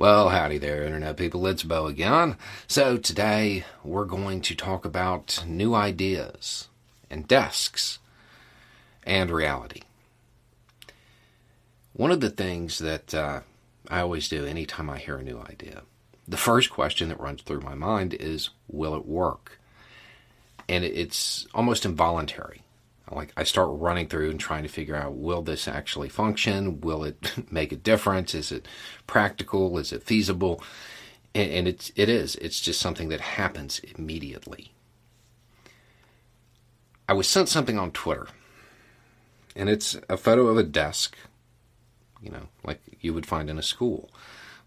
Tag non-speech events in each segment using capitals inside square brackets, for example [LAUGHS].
Well, howdy there, Internet people. It's Bo again. So, today we're going to talk about new ideas and desks and reality. One of the things that uh, I always do anytime I hear a new idea, the first question that runs through my mind is Will it work? And it's almost involuntary like I start running through and trying to figure out will this actually function? Will it [LAUGHS] make a difference? Is it practical? Is it feasible? And, and it's it is. It's just something that happens immediately. I was sent something on Twitter, and it's a photo of a desk, you know, like you would find in a school.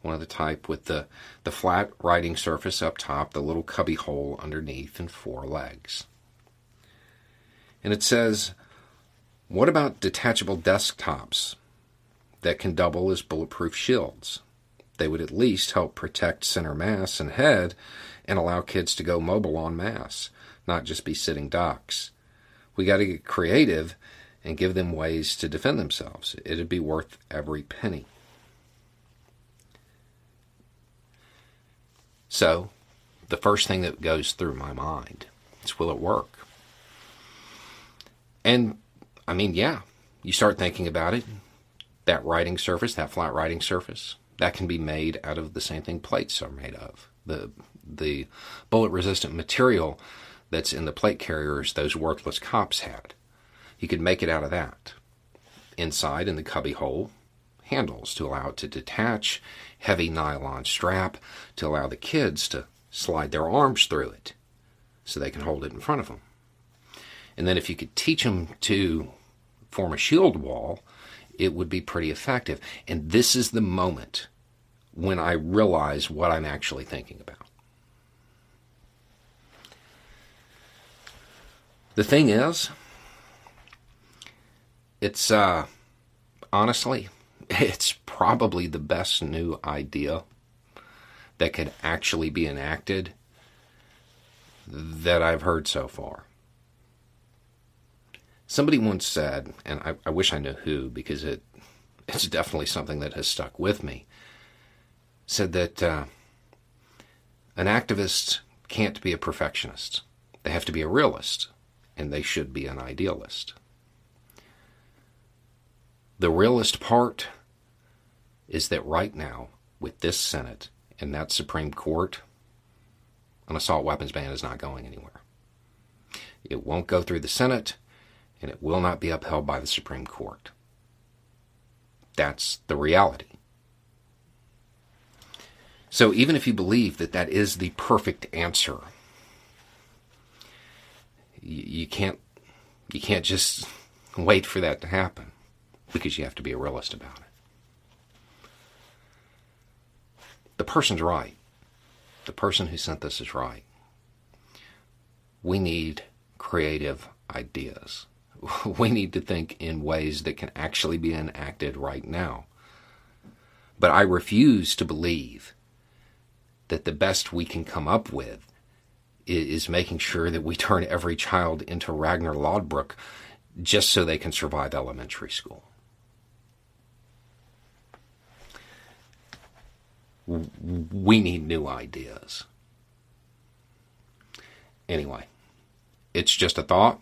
One of the type with the, the flat writing surface up top, the little cubby hole underneath, and four legs. And it says, what about detachable desktops that can double as bulletproof shields? They would at least help protect center mass and head and allow kids to go mobile on mass, not just be sitting ducks. We got to get creative and give them ways to defend themselves. It'd be worth every penny. So, the first thing that goes through my mind is will it work? And I mean, yeah, you start thinking about it. That writing surface, that flat writing surface, that can be made out of the same thing plates are made of. The the bullet resistant material that's in the plate carriers those worthless cops had. You could make it out of that. Inside in the cubby hole, handles to allow it to detach, heavy nylon strap to allow the kids to slide their arms through it so they can hold it in front of them. And then if you could teach them to form a shield wall, it would be pretty effective. And this is the moment when I realize what I'm actually thinking about. The thing is, it's uh, honestly, [LAUGHS] it's probably the best new idea that could actually be enacted that I've heard so far. Somebody once said, and I, I wish I knew who because it it's definitely something that has stuck with me, said that uh, an activist can't be a perfectionist. They have to be a realist, and they should be an idealist. The realist part is that right now, with this Senate and that Supreme Court, an assault weapons ban is not going anywhere. It won't go through the Senate and it will not be upheld by the Supreme Court. That's the reality. So even if you believe that that is the perfect answer, you, can't you can't just [LAUGHS] wait for that to happen because you have to be a realist about it. The person's right. The person who sent this is right. We need creative ideas. [LAUGHS] we need to think in ways that can actually be enacted right now. But I refuse to believe that the best we can come up with is making sure that we [LAUGHS] turn every child into Ragnar Lodbrok just so they can survive elementary school. We need new ideas. Anyway, it's just a thought.